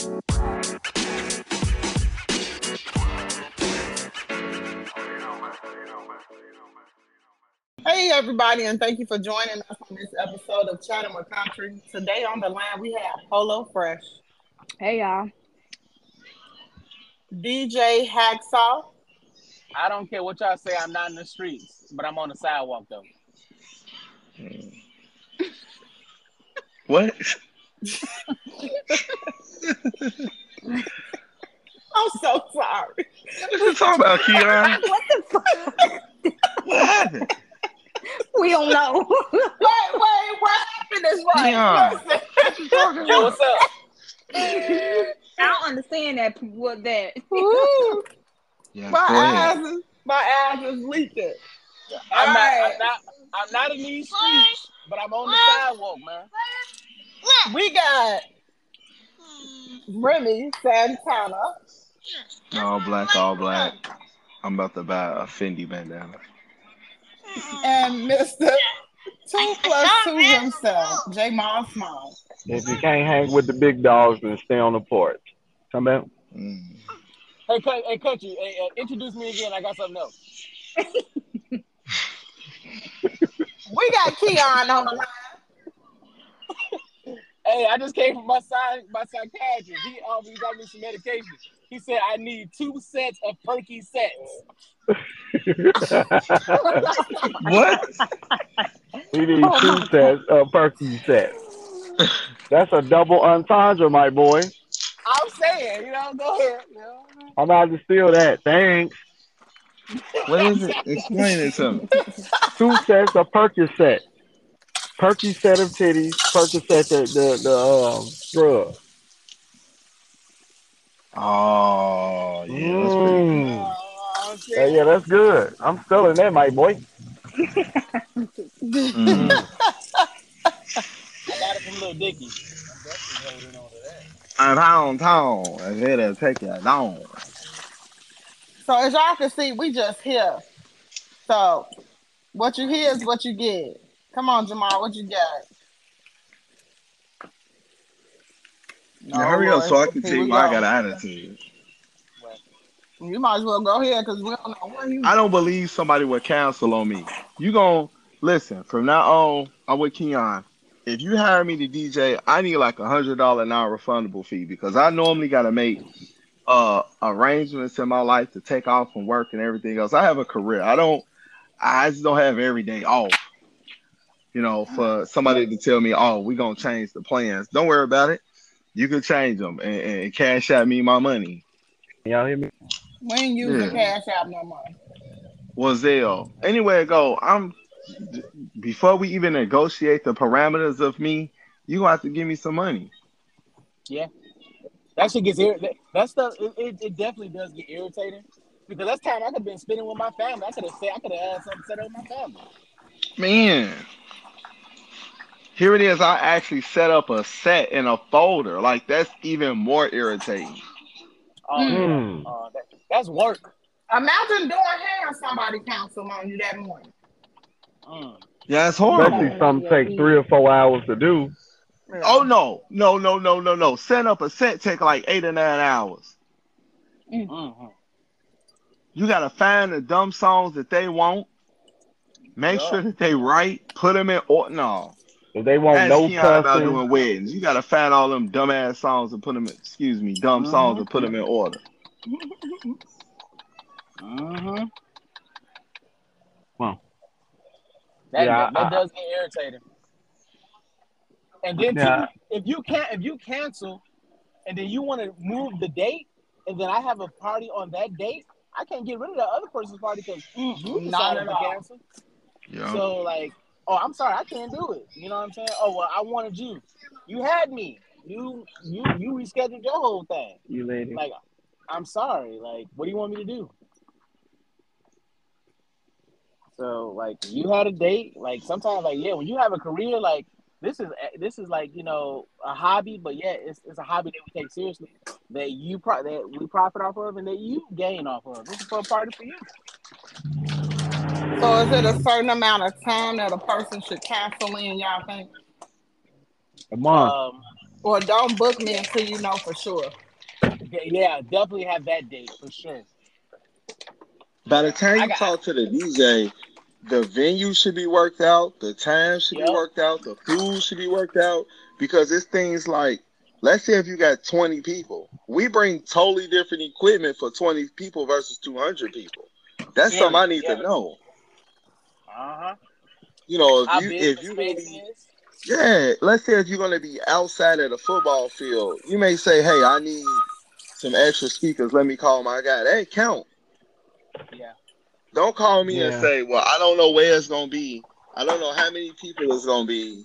Hey everybody, and thank you for joining us on this episode of Chatting with Country. Today on the line we have Polo Fresh, Hey y'all. DJ Hacksaw, I don't care what y'all say. I'm not in the streets, but I'm on the sidewalk though. What? I'm so sorry. What you talking about, Keon? What the fuck? What happened? we don't know. Wait, wait, what happened is right. Yeah. Listen. What you talking Yo, about? what's up? I don't understand that. What that? Yeah, my go eyes is my eyes is leaking. I'm not, Alright. I'm not. I'm not in these streets, but I'm on the sidewalk, man. We got Remy Santana. All black, all black. I'm about to buy a Fendi bandana. and Mr. Two plus two himself, J Mom If you can't hang with the big dogs, then stay on the porch. Come back. Mm. Hey, Cut- hey, country. Hey, uh, introduce me again. I got something else. We got Keon on the line. Hey, I just came from my side, my psychiatrist. He he got me some medication. He said I need two sets of perky sets. What? we need two sets of Perky sets. That's a double entendre, my boy. I'm saying, you know, go ahead. You know. I'm about to steal that. Thanks. What is it? Explain it to me. Two sets of Percocet. set of titties. Percocet the the, the um scrub. Oh, yeah, that's pretty Mm. Oh, Yeah, yeah, that's good. I'm stealing that, my boy. Mhm. I got it from Lil Dicky. I'm definitely holding on to that. I'm downtown. I better take it down. So as y'all can see, we just here. So what you hear is what you get. Come on, Jamal, what you got? Yeah, hurry up so I can tell you why I go. got an attitude. You might as well go ahead because we don't know where you. I don't believe somebody would cancel on me. You gon' listen from now on. I'm with Keon. If you hire me to DJ, I need like a hundred dollar non-refundable fee because I normally gotta make uh arrangements in my life to take off from work and everything else. I have a career. I don't. I just don't have every day off. You know, for somebody to tell me, "Oh, we're gonna change the plans." Don't worry about it. You can change them and, and cash out me my money. Y'all hear me? we ain't using Yeah. cash out no more. Well, Zell, anywhere I go, I'm before we even negotiate the parameters of me, you gonna have to give me some money. Yeah, that shit gets ir- that, that stuff. It, it, it definitely does get irritating because that's time I could have been spending with my family. I could have said I could have had something set up with my family. Man. Here it is. I actually set up a set in a folder. Like that's even more irritating. Oh, Mm. yeah. Uh, that, that's work. Imagine doing hair and somebody cancel on you that morning. Mm. Yeah, it's horrible. Especially some take three or four hours to do. Oh no, no, no, no, no, no. Set up a set take like eight or nine hours. Mhm. You gotta find the dumb songs that they want. Make Yeah. sure that they write. Put them in or no. If they want Ask no Keon about doing weddings. You gotta find all them dumbass songs and put them. In, excuse me, dumb songs and put them in order. Mhm. Well. That, Yeah, that, that I- does get irritating. And then too, Yeah. if you can't, if you cancel, and then you want to move the date, and then I have a party on that date, I can't get rid of the other person's party because you Not decided at to cancel. Yeah. So like, oh, I'm sorry, I can't do it. You know what I'm saying? Oh well, I wanted you. You had me. You you you rescheduled your whole thing. you lady. Like, I'm sorry. Like, what do you want me to do? So like, you had a date. Like sometimes, like yeah, when you have a career, like this is this is like you know a hobby, but yeah, it's, it's a hobby that we take seriously, that you pro- that we profit off of, and that you gain off of. This is for a party for you. So is it a certain amount of time that a person should cancel in, y'all think? A month. Um, Or don't book me until you know for sure. Yeah, yeah, definitely have that date for sure. By the time you got- talk to the DJ, the venue should be worked out, the time should Yep. be worked out, the food should be worked out. Because it's things like, let's say if you got 20 people, we bring totally different equipment for 20 people versus 200 people. That's Yeah, something I need yeah. to know. Uh huh. You know, if you if you be yeah, let's say if you're gonna be outside of the football field, you may say, Hey, I need some extra speakers. Let me call my guy. That count. Yeah. Don't call me and say, Well, I don't know where it's gonna be. I don't know how many people it's gonna be.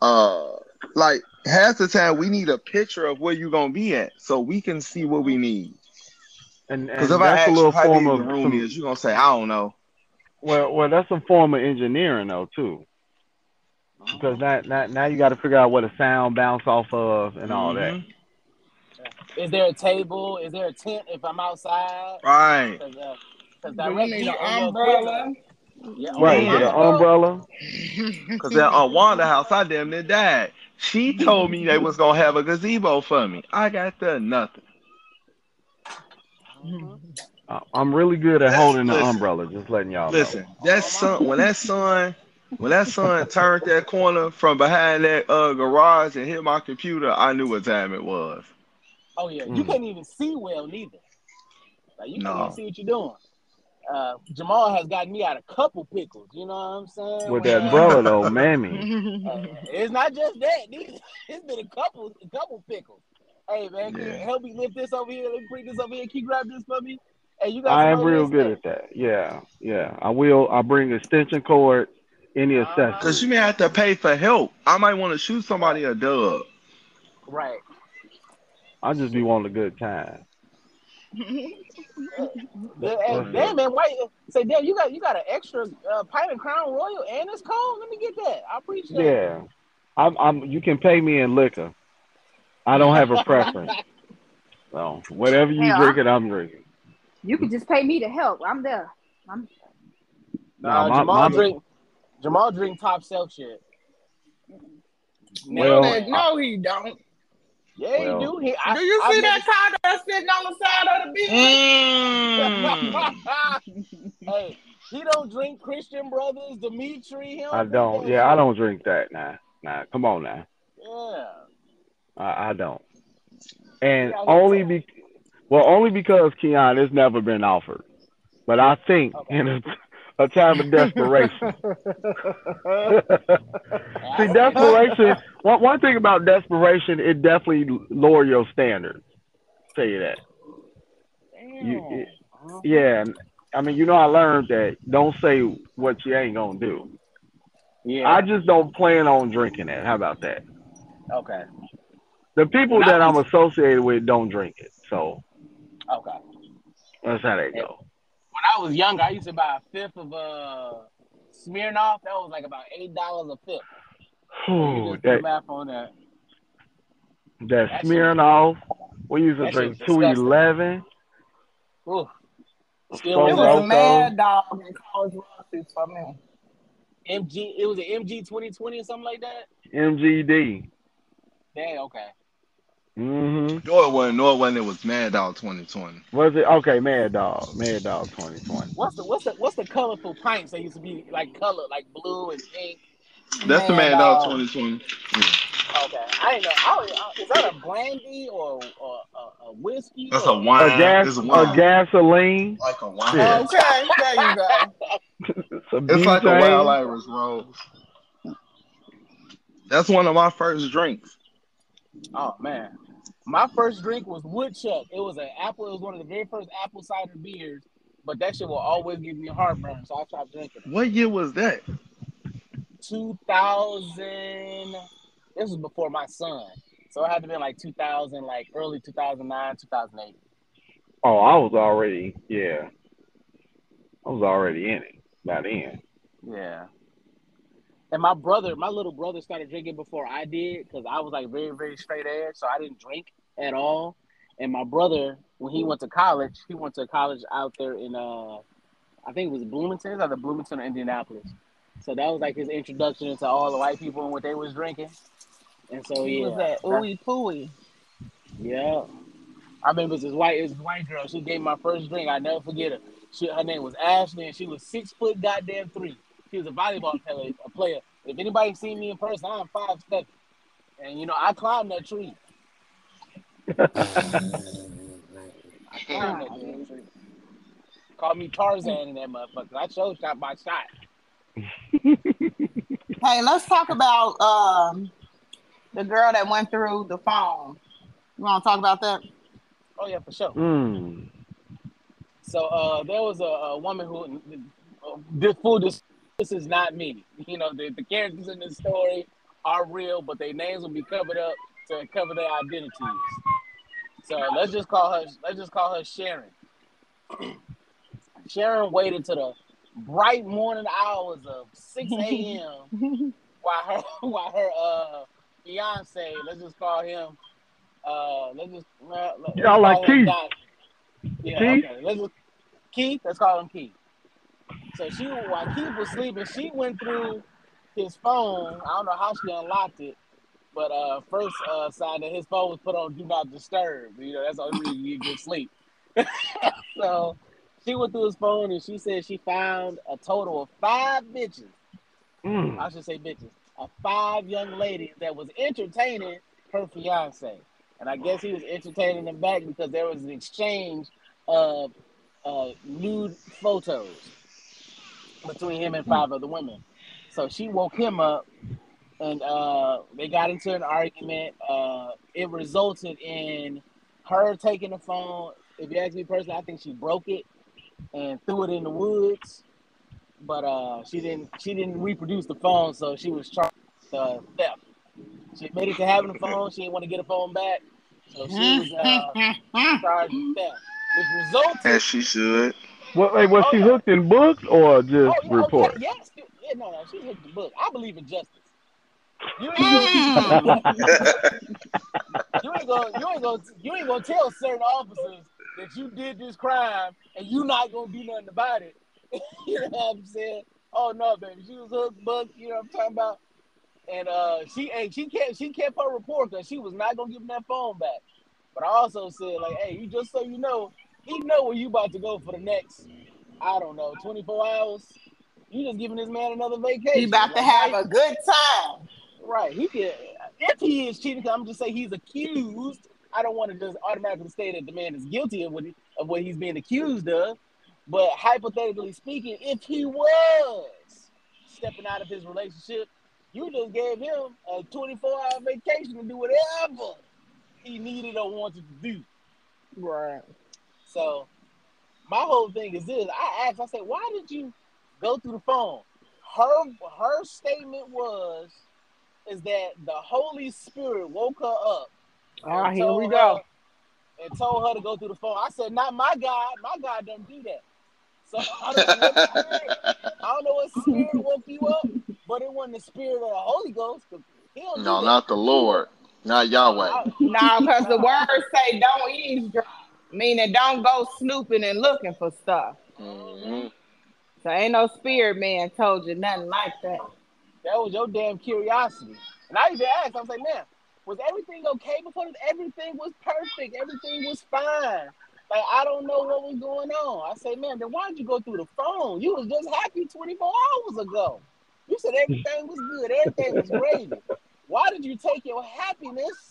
Uh like half the time we need a picture of where you're gonna be at so we can see what we need. And, and Because if I that's ask a little how form big of the room some, is, you're gonna say, I don't know. Well, well, that's a form of engineering though too, because now, now, now you got to figure out what a sound bounce off of and all that. Mhm. Is there a table? Is there a tent if I'm outside? Right. Because uh, 'cause Do you need an umbrella? Yeah, Right, Yeah. get an umbrella. Cause at uh, Wanda House, I damn near died. She told me they was gonna have a gazebo for me. I got the nothing. Uh, I'm really good at Listen, holding the umbrella. Just letting y'all Listen, that sun when that sun when that sun turned that corner from behind that uh garage and hit my computer, I knew what time it was. Oh yeah, you Mm. can't even see well neither. Like you can't even see what you're doing. Uh, Jamal has gotten me out a couple pickles. You know what I'm saying? With When, that umbrella though, mammy. uh, it's not just that. It's been a couple, a couple pickles. Hey man, can you Yeah. help me lift this over here? Let me bring this over here. Can you grab this for me? Hey, you got. I am real good at that. Yeah, yeah. I will. I bring extension cord, any Uh-huh. Cause you may have to pay for help. I might want to shoot somebody a dub. Right. I just be wanting a good time. Hey, damn it. man, why? Say, damn, you got you got an extra uh, pint of Crown Royal and it's cold. Let me get that. I appreciate it. Yeah, I'm. I'm. You can pay me in liquor. I don't have a preference. So whatever you Hell, drinking, I'm drinking. You could just pay me to help. I'm there. I'm Nah, Nah, my- Jamal my- drink. Jamal drink top shelf shit. Well, no, that, no, he don't. yeah, well- he do. He, I, Do you I see never- that car that's sitting on the side of the beach? Mm. hey, he don't drink Christian Brothers, Dimitri. He don't I don't. that Yeah, I don't drink that. Nah, nah. Come on now. Yeah. I, I don't. And Yeah, only think be well, only because Keon it's never been offered. But I think Okay. in a, a time of desperation. See, desperation. One one thing about desperation, it definitely lower your standards. Tell you that. You, it, yeah, I mean, you know, I learned that don't say what you ain't gonna do. Yeah. I just don't plan on drinking it. How about that? okay. The people that I'm associated with don't drink it, so Okay. that's how they go. When I was younger, I used to buy a fifth of uh Smirnoff. That was like about eight dollars a fifth. You Whew, just that math on that. that That Smirnoff. We used to drink shit's two disgusting. eleven. Ooh. Still It was was a mad dog in college Rosses for me. MG. It was an MG twenty twenty or something like that. MGD. Dang. Okay. Mm-hmm. No, it wasn't. No, it wasn't. It was Mad Dog 2020. Was it okay? Mad Dog. Mad Dog 2020. What's the what's the what's the colorful pints that used to be like color like blue and pink? That's the Mad Mad Dog Dog. 2020. Okay, I didn't know. I, was- is that a brandy or, or a, a whiskey? That's or- a wine. A gas. It's a A gasoline. Like a wine. Yeah. Okay, there you go. Some It's like a butane. Wild Irish Rose. That's one of my first drinks. Oh man, my first drink was Woodchuck. It was an apple. It was one of the very first apple cider beers. But that shit will always give me a heartburn, so I stopped drinking. it. What year was that? 2000. This was before my son, so it had to be like 2000, like early 2009, 2008. Oh, I was already. Yeah. I was already in it by then. Yeah. And my brother, my little brother started drinking before I did because I was like very, very straight edge. So I didn't drink at all. And my brother, when he went to college, he went to college out there in, uh, I think it was Bloomington, either Bloomington or Indianapolis. So that was like his introduction into all the white people and what they was drinking. And so He yeah, was that Ooey Pooey. yeah. I remember this white, it this white girl. She gave me my first drink. I never forget her. She, her name was Ashley, and she was six foot goddamn three. She was a volleyball player. A player. If anybody seen me in person, I'm five seven, and you know I climbed that tree. I climbed that damn tree. Call me Tarzan in that motherfucker. I showed shot by shot. Hey, let's talk about um the girl that went through the phone. You want to talk about that? Oh yeah, for sure. Mm. So uh, there was a, a woman who uh, this fool. This, this is not me. You know, the, the characters in this story are real, but their names will be covered up to cover their identities. So let's just call her. Let's just call her Sharon. Sharon waited to the bright morning hours of six a.m. while her while her uh fiance. Let's just call him. Uh, let's just uh, let's Y'all like Keith. Don- Yeah, Keith? okay. Let's just Keith. Let's call him Keith. So she, while Keith was sleeping, she went through his phone. I don't know how she unlocked it, but uh, first uh, sign that his phone was put on do not disturb. You know, that's the only reason you get good sleep. so she went through his phone and she said she found a total of five bitches. Mm. I should say bitches. Of five young ladies that was entertaining her fiance. And I guess he was entertaining them back because there was an exchange of uh, nude photos between him and five other women. So she woke him up and uh, they got into an argument. Uh, it resulted in her taking the phone. If you ask me personally, I think she broke it and threw it in the woods. But uh, she didn't. She didn't reproduce the phone, so she was charged with uh, theft. She admitted to having the phone. She didn't want to get the phone back, so she was uh, charged with theft, which resulted. As she should. What, wait, was she hooked in books or just Oh, yeah, report? okay, yes, yeah, no, no, she hooked the book. I believe in justice. You ain't gonna, you ain't gonna, you ain't gonna, you ain't gonna tell certain officers that you did this crime and you not gonna do nothing about it. you know what I'm saying? Oh no, baby, she was hooked, booked. You know what I'm talking about? And uh, she, and she kept, she kept her report because she was not gonna give him that phone back. But I also said, like, hey, you just so you know, he know where you about to go for the next, I don't know, 24 hours. You just giving this man another vacation. He about to have right? a good time. Right. He can if he is cheating, I'm just saying he's accused. I don't want to just automatically say that the man is guilty of what he, of what he's being accused of. But hypothetically speaking, if he was stepping out of his relationship, you just gave him a 24 hour vacation to do whatever he needed or wanted to do. Right. So my whole thing is this. I asked, I said, why did you go through the phone? Her her statement was is that the Holy Spirit woke her up. Oh, and here we told go. her- And told her to go through the phone. I said, not my God. My God doesn't do that. So I don't know what spirit, I don't know what spirit woke you up, but it wasn't the spirit of the Holy Ghost. 'cause He don't do No, not the Lord. Not Yahweh. I- No, because the words say don't eavesdrop, meaning don't go snooping and looking for stuff. hmm So ain't no spirit man told you nothing like that. That was your damn curiosity. And I even asked, I was like, man, was everything okay before this? Everything was perfect. Everything was fine. Like, I don't know what was going on. I say, man, then why did you go through the phone? You was just happy 24 hours ago. You said everything was good. Everything was great. Why did you take your happiness and throw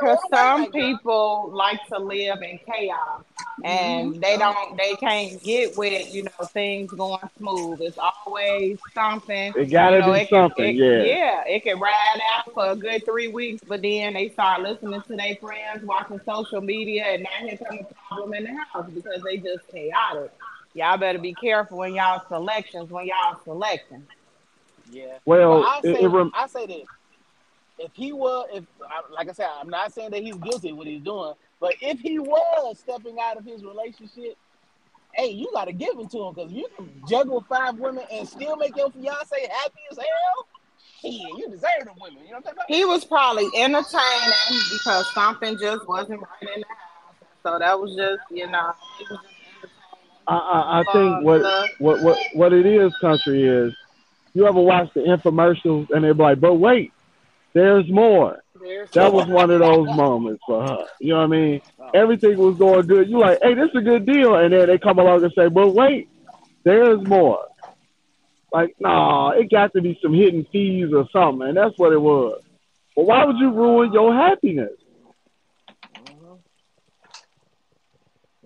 Because some like that? people like to live in chaos and mm-hmm. they don't they can't get with, you know, things going smooth. It's always something. It gotta you know, be it can- something, it- yeah. Yeah, it can ride out for a good three weeks, but then they start listening to their friends, watching social media, and now here comes a problem in the house because they just chaotic. Y'all better be careful in y'all selections when y'all selecting. Yeah. Well, But I say, it rem- I say that if he was, if like I said, I'm not saying that he's guilty of what he's doing, but if he was stepping out of his relationship, hey, you got to give it to him because you can juggle five women and still make your fiance happy as hell. Shit, you deserve the women. You know what I'm talking about? He was probably entertaining because something just wasn't right in the house. So that was just, you know, just. I, I, I Uh, think what, what what what it is, country is. You ever watch the infomercials and they're like, but wait, There's more. There's That was one of those moments for her. You know what I mean? Everything was going good. You're like, hey, this is a good deal, and then they come along and say, but wait, there's more. Like, nah, it got to be some hidden fees or something, and that's what it was. But why would you ruin your happiness?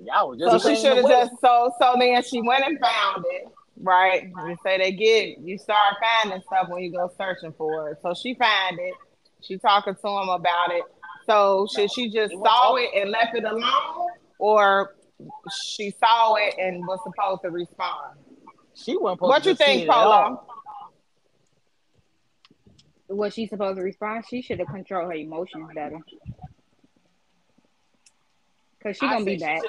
Y'all was just So she should have the way. just so so then she went and found it, right? You say they get you start finding stuff when you go searching for it. So she found it. She talking to him about it. So should she just saw it and left it alone, or she saw it and was supposed to respond? She wasn't supposed What you just think, it. Polo? Was she supposed to respond? She should have controlled her emotions better. Cause she I gonna say be she back.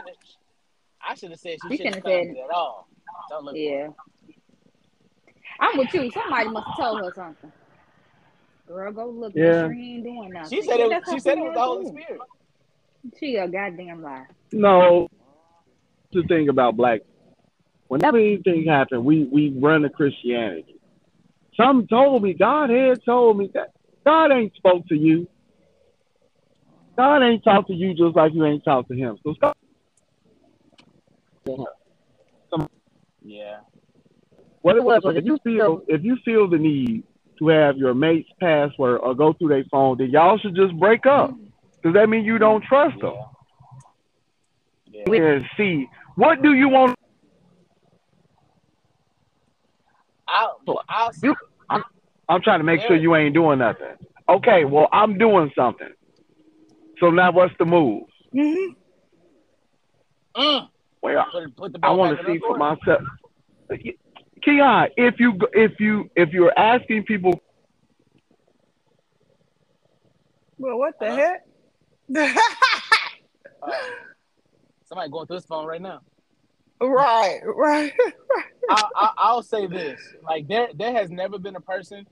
I should have said she She shouldn't have shouldn't have found said- it at all. Don't look for it. Yeah. I'm with you. Somebody must have told her something. Girl, go look. Yeah. Yeah. Sure ain't doing nothing. She said it. That's She said it was the Holy do. Spirit. She a goddamn lie. No, the thing about black, whenever anything happens, we we run to Christianity. Some told me, God had told me that God ain't spoke to you. God ain't talked to you just like you ain't talked to him. So stop. Yeah. What it was, like, if you feel if you feel the need to have your mate's password or go through their phone, then y'all should just break up. Does that mean you don't trust them? Yeah. And see, what do you want? I'll, I'll, You- I'm trying to make sure you ain't doing nothing. Okay, well, I'm doing something. So now what's the move? mm, Well, put, put the I want to see for court. myself. Keon, if you if you if you're asking people, Well, what the Hello? heck? Uh, somebody going through his phone right now. right, right. I, I, I'll say this: like there, there has never been a person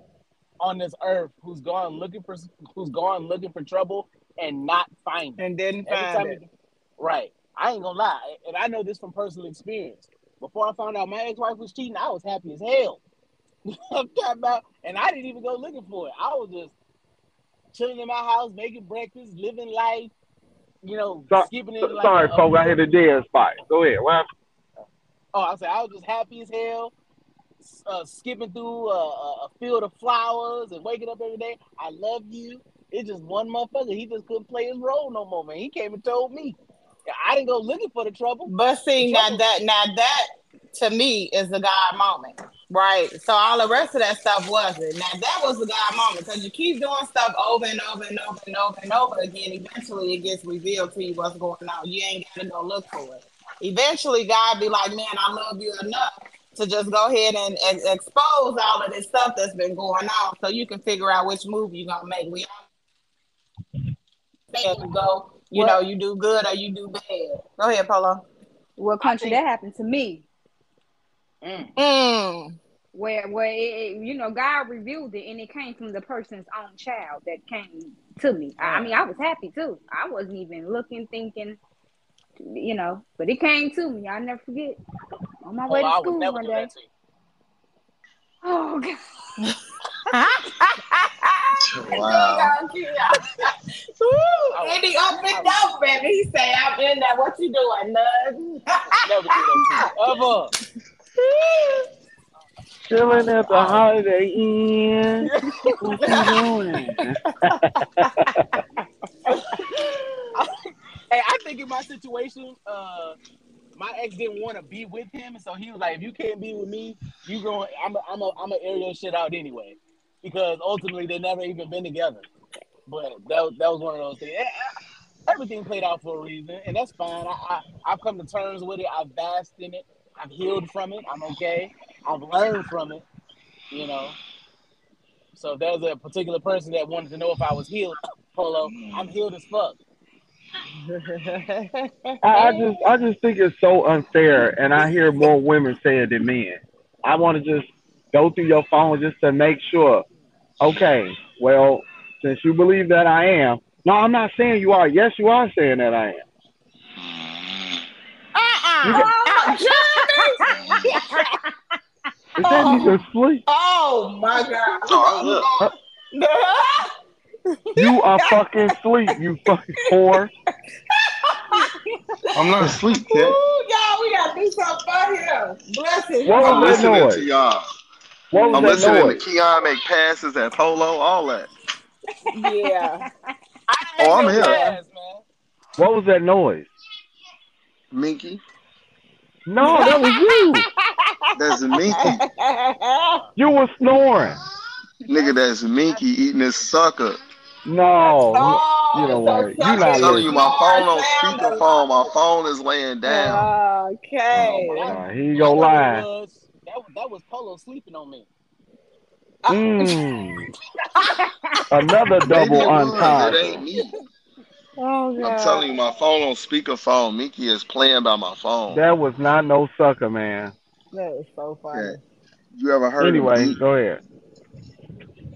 on this earth who's gone looking for who's gone looking for trouble and not find it. and didn't Every find time it. you- right. I ain't gonna lie, and I know this from personal experience. Before I found out my ex-wife was cheating, I was happy as hell. I'm talking about, and I didn't even go looking for it. I was just chilling in my house, making breakfast, living life. You know, So- skipping in. Like sorry, folks, I hit a dead spot. Go ahead. Well, Oh, I said I was just happy as hell, uh, skipping through a, a field of flowers and waking up every day. I love you. It's just one motherfucker. He just couldn't play his role no more, man. He came and told me. I didn't go looking for the trouble. But see, now that now that to me is the God moment, right? So all the rest of that stuff wasn't. Now that was the God moment because you keep doing stuff over and over and over and over and over again. Eventually, it gets revealed to you what's going on. You ain't got to go look for it. Eventually, God be like, "Man, I love you enough to just go ahead and, and expose all of this stuff that's been going on, so you can figure out which move you're gonna make." We all you go, you What? know, you do good or you do bad. Go ahead, Polo. What country think- that happened to me? Mm. Mm. Where where it, it- you know God revealed it and it came from the person's own child that came to me. I, I mean, I was happy too. I wasn't even looking, thinking, you know, but it came to me. I'll never forget. On my Oh, way to I school one day. that to you. Oh God. Wow. Ooh, and he up and down, baby. He say, I'm in there. What you doing, Nud? Never do that to you. Ever. chilling at the Holiday Inn. What you doing? Hey, I think in my situation, uh, my ex didn't want to be with him, so he was like, "If you can't be with me, you going, I'm, a, I'm, a, I'm gonna air your shit out anyway." Because ultimately, they never even been together. But that, was- that was one of those things. Eh, eh, Everything played out for a reason, and that's fine. I, I, I've come to terms with it. I've basked in it. I've healed from it. I'm okay. I've learned from it. You know. So if there's a particular person that wanted to know if I was healed, Polo, I'm healed as fuck. I, I just I just think it's so unfair, and I hear more women say it than men. I want to just go through your phone just to make sure. Okay, well, since you believe that I am, no, I'm not saying you are. Yes, you are saying that I am. Uh-uh. You Uh, Jeremy! It said you sleep. oh my God. Oh, look. You are fucking asleep, you fucking whore. I'm not asleep, Ooh, kid. y'all, we gotta do something for him. Bless him. What I'm that listening noise? to y'all. What was I'm that listening noise? to Keon make passes at polo, all that. Yeah. Oh, I'm here. gas, man. What was that noise? Minky, No, that was you. that's Minky. You were snoring. Nigga, that's Minky eating this sucker. No. Oh, You know so what? You suck not it. I'm telling you, my phone on speakerphone. My phone is laying down. Okay. Uh, he That's ain't gonna what lie. That, was- that was Polo sleeping on me. Mm. Another double it was. It entendre. Oh, God. I'm telling you, my phone on speakerphone. Minky is playing by my phone. That was not no sucker, man. That is so funny. Yeah. You ever heard Anyway, of eat? go ahead.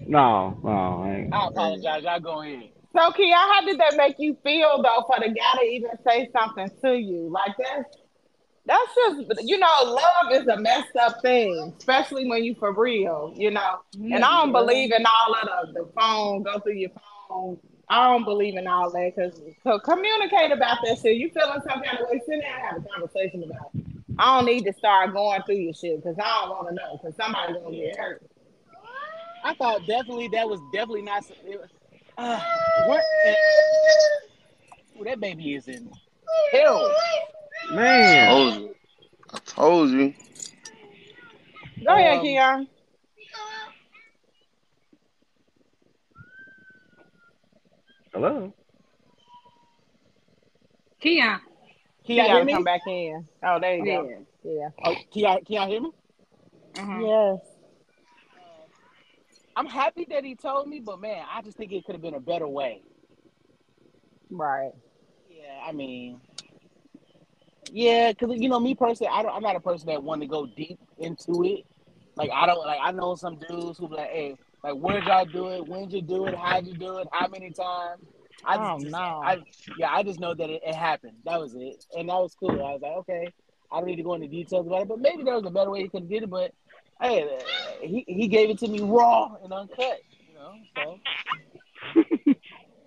No, no, I ain't. I apologize. Y'all go ahead. So, Kia, how did that make you feel, though, for the guy to even say something to you? Like, that's, that's just, you know, love is a messed up thing, especially when you for real, you know? And I don't believe in all of the, the phone, go through your phone. I don't believe in all that. Cause, so communicate about that shit. You feeling some kind of way, sit down and have a conversation about it. I don't need to start going through your shit because I don't want to know because somebody's going to get hurt. I thought definitely that was definitely not. It, was- uh, what? Ooh, that baby is in hell. Man, Told you. I told you. Go ahead, Um, Keon. hello. Keon. Can You hear me? come back in. Oh, there you Yeah. go. Yeah. Oh, can y'all, hear me? Uh-huh. Yes. I'm happy that he told me, but man, I just think it could have been a better way. Right. Yeah, I mean, yeah, because you know me personally, I don't, I'm not a person that want to go deep into it. Like I don't like I know some dudes who be like, hey, like where'd y'all do it? When'd you do it? How'd you do it? How many times? I just, Oh, just- no. I yeah, I just know that it, it happened. That was it, and that was cool. I was like, okay, I don't need to go into details about it, but maybe there was a better way he could have did it. But hey, he he gave it to me raw and uncut. You know, so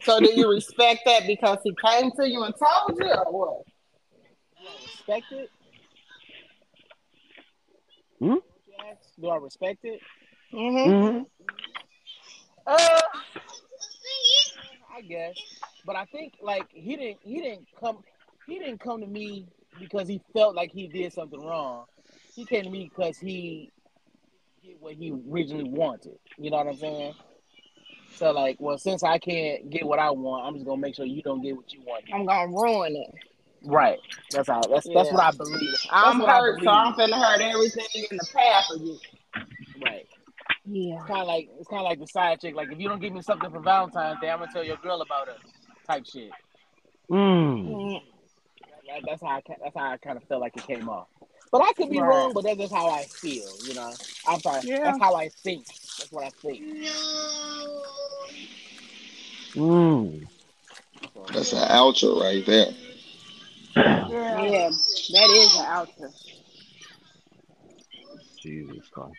So do you respect that because he came to you and told you or what? Do I respect it? Hmm? Do I respect it? Mm-hmm. hmm Uh, I guess, but I think like he didn't he didn't come he didn't come to me because he felt like he did something wrong. He came to me because he did what he originally wanted. You know what I'm saying? So like, well, since I can't get what I want, I'm just gonna make sure you don't get what you want. I'm gonna ruin it. Right. That's how. That's that's what I believe. That's I'm what I hurt, so I'm believe. finna hurt everything in the path of you. Right. Yeah. It's kind of like it's kind of like the side chick. Like if you don't give me something for Valentine's Day, I'm gonna tell your girl about her. Type shit. Mm. That, that's how I that's how I kind of felt like it came off. But I could be Right. wrong. But that's just how I feel. You know. I'm sorry. Yeah. That's how I think. That's what I think. Mm. So, That's an outro right there. Yeah, that is an outer. Jesus Christ.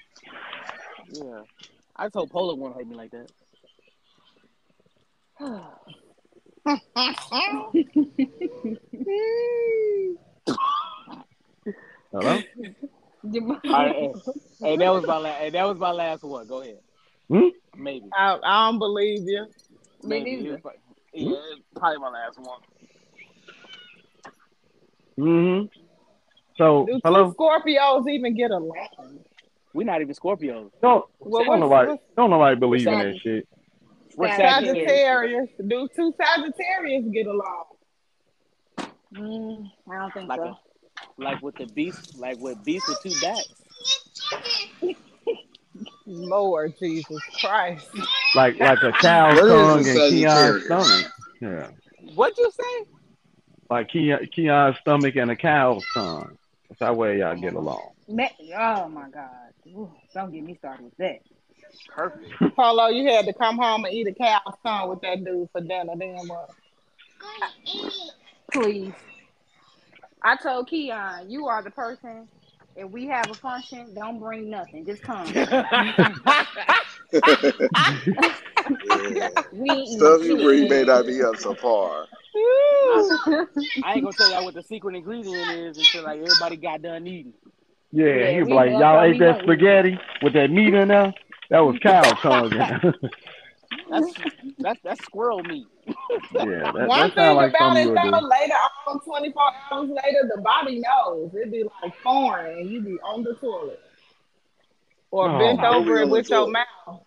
yeah. I told Polo won't hurt me like that. Hello? All right, hey, hey, that was my last. Hey, that was my last one. Go ahead. Hmm? Maybe. I, I don't believe you. Me Maybe. It neither. was yeah, it's probably my last one. Hmm So, Do two hello? Scorpios even get along? We're not even Scorpios. Don't, Well, don't nobody, don't nobody believe in that shit. We're Sagittarius. Sagittarius? Do two Sagittarius get along? Mm, I don't think Like so. a, like with the beast, like with beast with two backs. Lord Jesus Christ. Like, like a cow's What is tongue and Keon's Sagittarius? stomach. Yeah. What'd you say? Like Keon, Keon's stomach and a cow's tongue. That's how way y'all get along. Me- oh my God. Ooh, don't get me started with that. Perfect. Polo, you had to come home and eat a cow's tongue with that dude for dinner. Then what? Please. I told Keon, you are the person. If we have a function, don't bring nothing. Just come. Yeah. We ain't Stuff you bring may not be up so par. I ain't gonna tell y'all what the secret ingredient is until like everybody got done eating. Yeah, Yeah, he was like, y'all ate that spaghetti with that meat in there? That was cow tongue. That's that's that's squirrel meat. yeah, that, One that thing sounds like about something it you would though, do. later on, 24 hours later, the body knows. it'd be like foreign and you'd be on the toilet. Or Oh, bent over it with your mouth.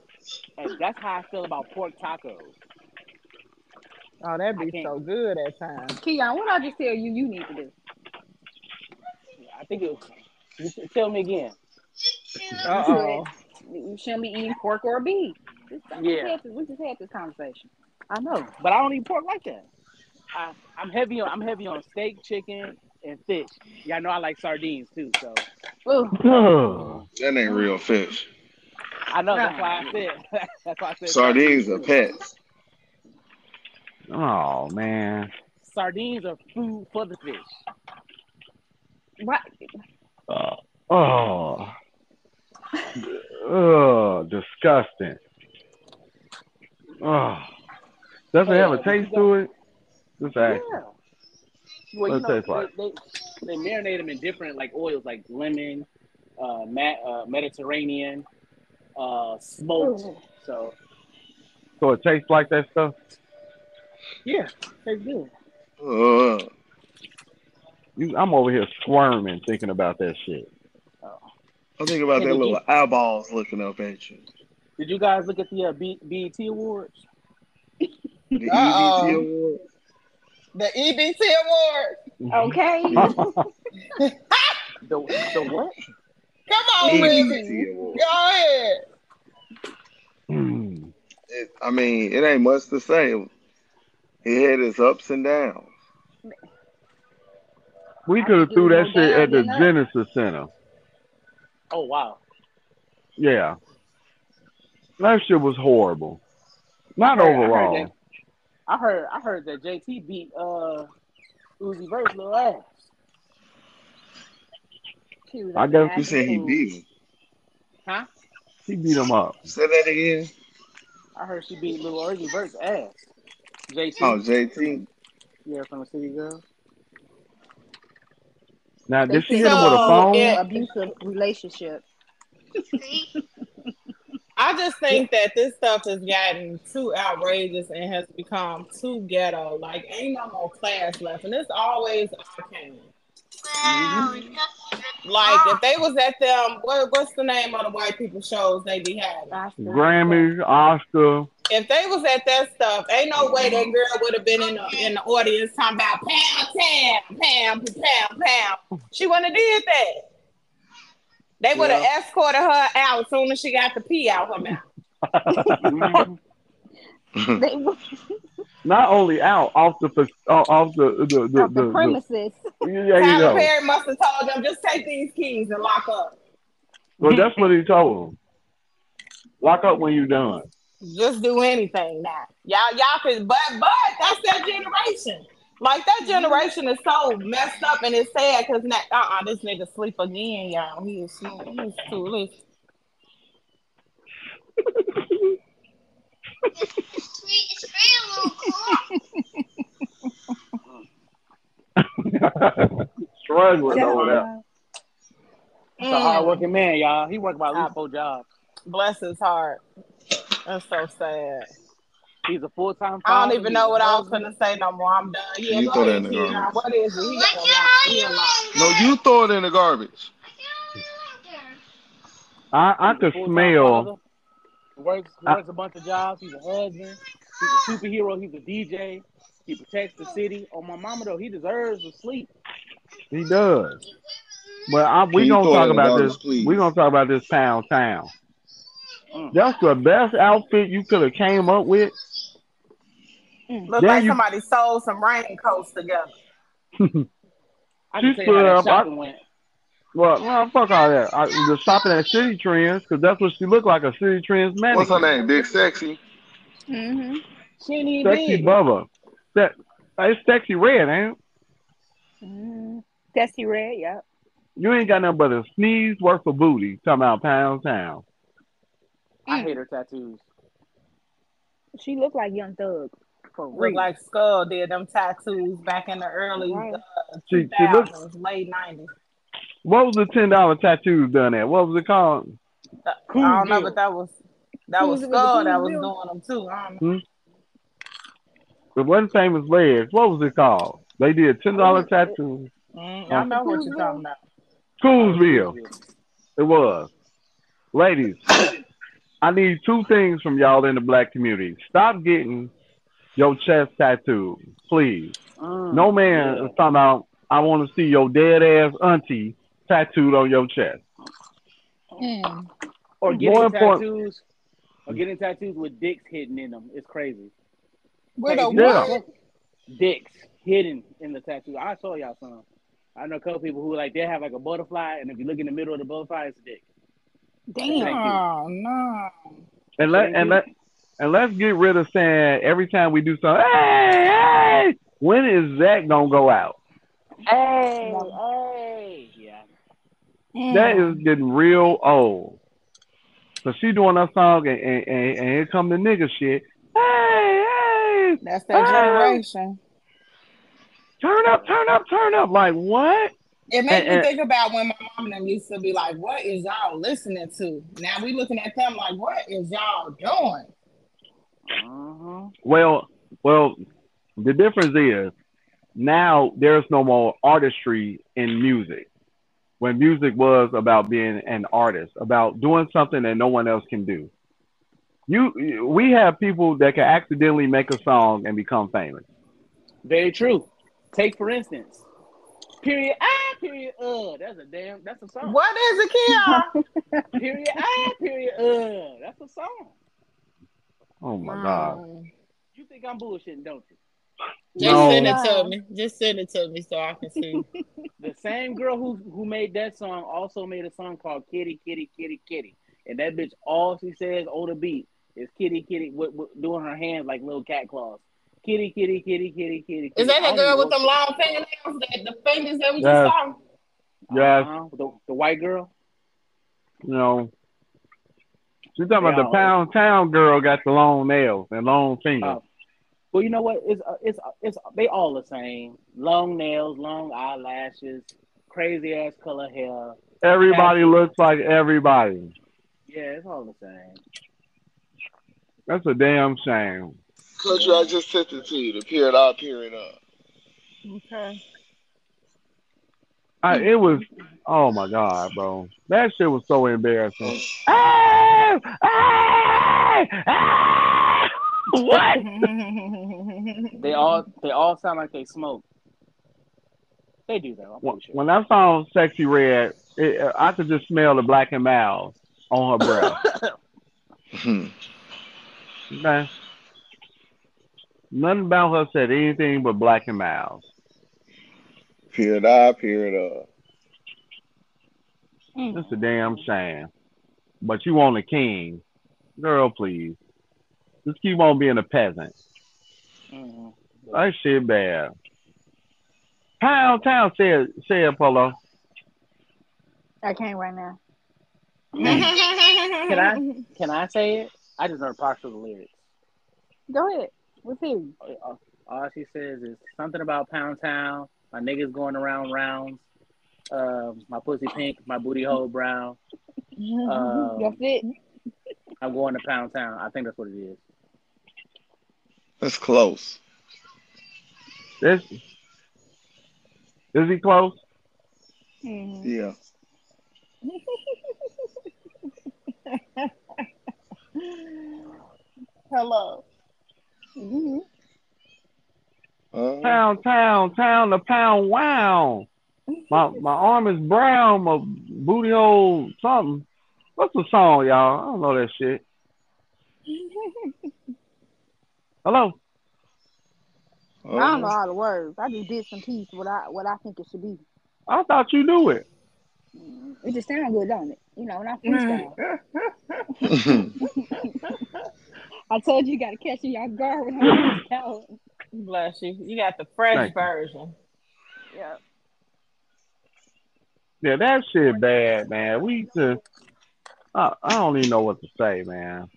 And that's how I feel about pork tacos. Oh, that'd be so good at times. Keon, what I just tell you you need to do? I think it was. You t- tell me again. Uh oh. You shouldn't be eating pork or beef. Just Yeah. this- we just had this conversation. I know. But I don't eat pork like that. I, I'm heavy on I'm heavy on steak, chicken, and fish. Y'all know I like sardines too, so Ugh. Ugh. That ain't real fish. I know that's why I said that's why I said Sardines are pets. Oh man. Sardines are food for the fish. What? Uh, oh. Oh, disgusting. Oh. Does it have a taste to it? Just ask. Yeah. Well, you What know, it taste like? they, they, they marinate them in different like oils, like lemon, uh, ma- uh Mediterranean, uh, smoked. So So it tastes like that stuff? Yeah, tastes good. Uh, You, I'm over here squirming thinking about that shit. I think about Hey, that little you- eyeballs looking up at you. Did you guys look at the uh, B- BET awards? The Uh-oh. EBT award. The EBT awards. Okay. The the what? Come on, Ricky. EBT award. Go ahead. Hmm. It, I mean, it ain't much to say. It had its ups and downs. we could have threw that shit at the down, Genesis Center. Oh wow. Yeah. That shit was horrible. Not I heard- I heard overall. that- I heard I heard that JT beat uh Uzi Vert's little ass. She was I like, guess- You said he beat him. Huh? He beat him up. Say that again. I heard she beat little Uzi Vert's ass. JT. Oh, JT. Yeah, from the City Girl. Now, They did she said hit him with a phone? yeah. abusive relationship. I just think that this stuff has gotten too outrageous and has become too ghetto. Like, ain't no more class left, and it's always arcane. Mm-hmm. Like, if they was at them, um, what, what's the name of the white people shows they be having? Oscar. Grammys, Oscar. If they was at that stuff, ain't no way that girl would have been in the in the audience talking about Pam, Pam, Pam, Pam, Pam. She wouldn't have did that. They would have Yeah. escorted her out as soon as she got the pee out of her mouth. They were Not only out, off the fac- uh, off the the the, off the the, premises. the yeah, you Tyler know. Perry must have told them just take these keys and lock up. Well, that's what he told them. Lock up when you're done. Just do anything now. Y'all, y'all could, but but that's that generation. Like that generation is so messed up and it's sad because now, uh, uh this nigga sleep again, y'all. He is he is too listen. Struggling over there. It's a hard working man, y'all. He worked about at least four oh, jobs. Bless his heart. That's so sad. He's a full time. I don't even know what I was gonna say no more. I'm done. Yeah, You throw that in the Keon. garbage. What is it? He got a lot. He a lot. No, you throw it in the garbage. I I could smell. Works works a bunch of jobs. He's a husband. He's a superhero. He's a DJ. He protects the city. Oh my mama though, he deserves to sleep. He does. But I, we you gonna talk about this. please? We gonna talk about this pound town. Mm. That's the best outfit you could have came up with. Look Yeah, like you- somebody sold some raincoats together. I She can tell you how stood that up, I- shopping went. Well, well, fuck all that. I was shopping at Citi Trends because that's what she looked like a Citi Trends man. What's her name? Big Sexy. Mm-hmm. She ain't even Sexy big. Bubba. That it's sexy red, ain't it? Mm-hmm. Testy red, yep. You ain't got nothing but a sneeze worth of booty. Talking about pound town. I hate her tattoos. She looked like Young Thug. For Look real. like Skull did them tattoos back in the early Right. uh, She- she looks- 2000s, late 90s. What was the ten dollar tattoos done at? What was it called? I don't know, but that was that was Who's it with the Skull that was doing them too. I don't know. It wasn't famous legs. What was it called? They did ten dollar tattoos. Mm, I know what you're talking about. Coolsville. It was. Ladies, I need two things from y'all in the black community. Stop getting your chest tattooed, please. Mm, No man yeah. is talking about, I want to see your dead ass auntie tattooed on your chest. Mm. Or getting More important- tattoos, or getting tattoos with dicks hidden in them. It's crazy. With a what? Dicks hidden in the tattoo. I saw y'all some. I know a couple people who like they have like a butterfly, and if you look in the middle of the butterfly, it's a dick. Damn. Oh no. And let Thank and you. let and let's get rid of saying every time we do something, hey, hey, when is that gonna go out? Hey, hey, yeah. That is getting real old. So she doing her song and, and, and, and here come the nigga shit. Hey, hey, That's that Ah. generation. turn up, turn up, turn up. Like what? It makes And- me and- think about when my mom and them used to be like, "What is y'all listening to?" Now we looking at them like, "What is y'all doing?" Uh-huh. Well, well, the difference is now there's no more artistry in music. When music was about being an artist, about doing something that no one else can do. You, we have people that can accidentally make a song and become famous. Very true. Take for instance, period. Ah, period. Uh, that's a damn. That's a song. What is it, Kia? Period. Ah, period. Uh, that's a song. Oh my god! Mm. You think I'm bullshitting, don't you? Just No. send it to me. Just send it to me so I can see. The same girl who who made that song also made a song called Kitty Kitty Kitty Kitty, and that bitch all she says on the beat is Kitty Kitty, with, with, doing her hands like little cat claws. Kitty Kitty Kitty Kitty Kitty. Is that I the girl with know them long fingernails? That the fingers that we Yes. just saw? Yes, Uh-huh. The, the white girl. No, know. She's talking about the Pound Town girl got the long nails and long fingers. Oh. Well, you know what? It's uh, it's uh, it's they all the same. Long nails, long eyelashes, crazy ass color hair. everybody Cassie. looks like everybody. Yeah, it's all the same. That's a damn shame. Country, I just sent it to you. The period out, period up. Okay. I, it was, oh my god, bro, that shit was so embarrassing. Ah! Ah! Ah! What? They all they all sound like they smoke. They do though. When, sure. when I saw Sexyy Red, it, I could just smell the black and mild on her breath. Hmm. Okay. Nothing about her said anything but black and mild. period out, period up. That's a damn shame. But you want a king. Girl, please. Just keep on being a peasant. Mhm. That shit bad. Pound Town said said Polo. I can't right now. Can I can I say it? I just heard partial of the lyrics. Go ahead. What's here? All- All she says is something about Pound Town. My niggas going around rounds. Um, my pussy pink, my booty hole brown. Um, That's it. I'm going to Pound Town. I think that's what it is. That's close. This is he close? Mhm. Yeah. Hello. Mhm. Uh, Pound Town, Town to Pound Wow. My my arm is brown, my booty hole something. What's the song, y'all? I don't know that shit. Hello? I don't know uh, all the words. I just did some piece what I what I think it should be. I thought you knew it. It just sounds good, don't it? You know, when I freestyle. I told you you gotta catch me off guard when I freestyle. Bless you. You got the fresh Thank you. version. Yeah. Yeah, that shit bad, man. We just I, I don't even know what to say, man.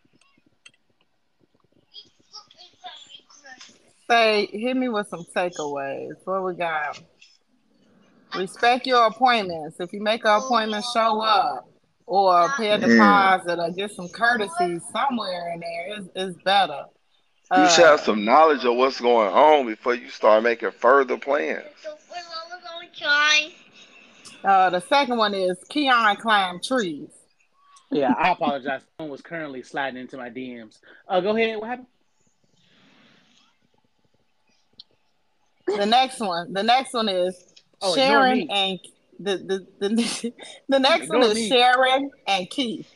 Say, hit me with some takeaways. What we got? Respect your appointments. If you make an appointment, show up or pay a Yeah. deposit or get some courtesy somewhere in there. It's, it's better. You should Uh, have some knowledge of what's going on before you start making further plans. uh, the second one is Keon climb trees. Yeah, I apologize. Someone was currently sliding into my DMs. Uh, go ahead. What happened? The next one, the next one is Oh, Sharon and the the the, the next one is me. Sharon and Keith.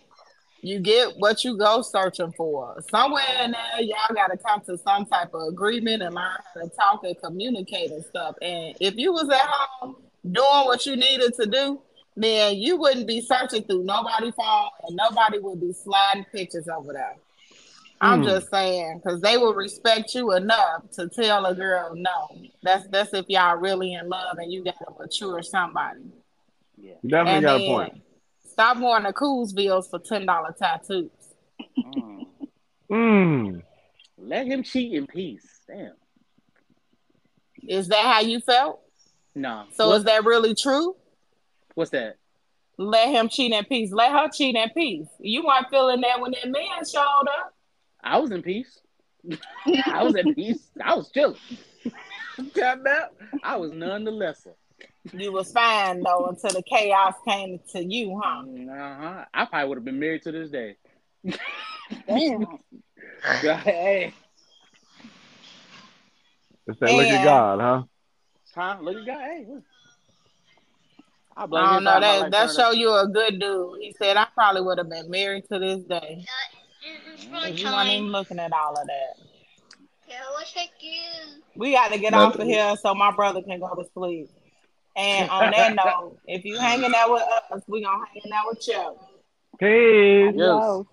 You get what you go searching for. Somewhere in there, y'all got to come to some type of agreement and learn how to talk and communicate and stuff. And if you was at home doing what you needed to do, then you wouldn't be searching through nobody's phone and nobody would be sliding pictures over there. I'm Hmm. just saying, because they will respect you enough to tell a girl no. That's that's if y'all really in love and you gotta mature somebody. Yeah. You definitely And got a point. stop going to Coolsvilles for ten dollar tattoos. Mm. Mm. Let him cheat in peace. Damn. Is that how you felt? No. So What- is that really true? what's that? Let him cheat in peace. Let her cheat in peace. You weren't feeling that when that man showed up. I was in peace. I was at peace. I was chilling. Got that? I was none the lesser. You was fine though until the chaos came to you, huh? Uh-huh. I probably would have been married to this day. Damn. hey, It's that look at God, huh? huh? Look at God. Hey, look. I I blame don't know for that that show up. you a good dude. He said I probably would have been married to this day. If you weren't even looking at all of that. yeah We got to get Now- off of here so my brother can go to sleep. And on that note, if you hanging out with us, we gonna hang out with you. Peace. Yes. Yo.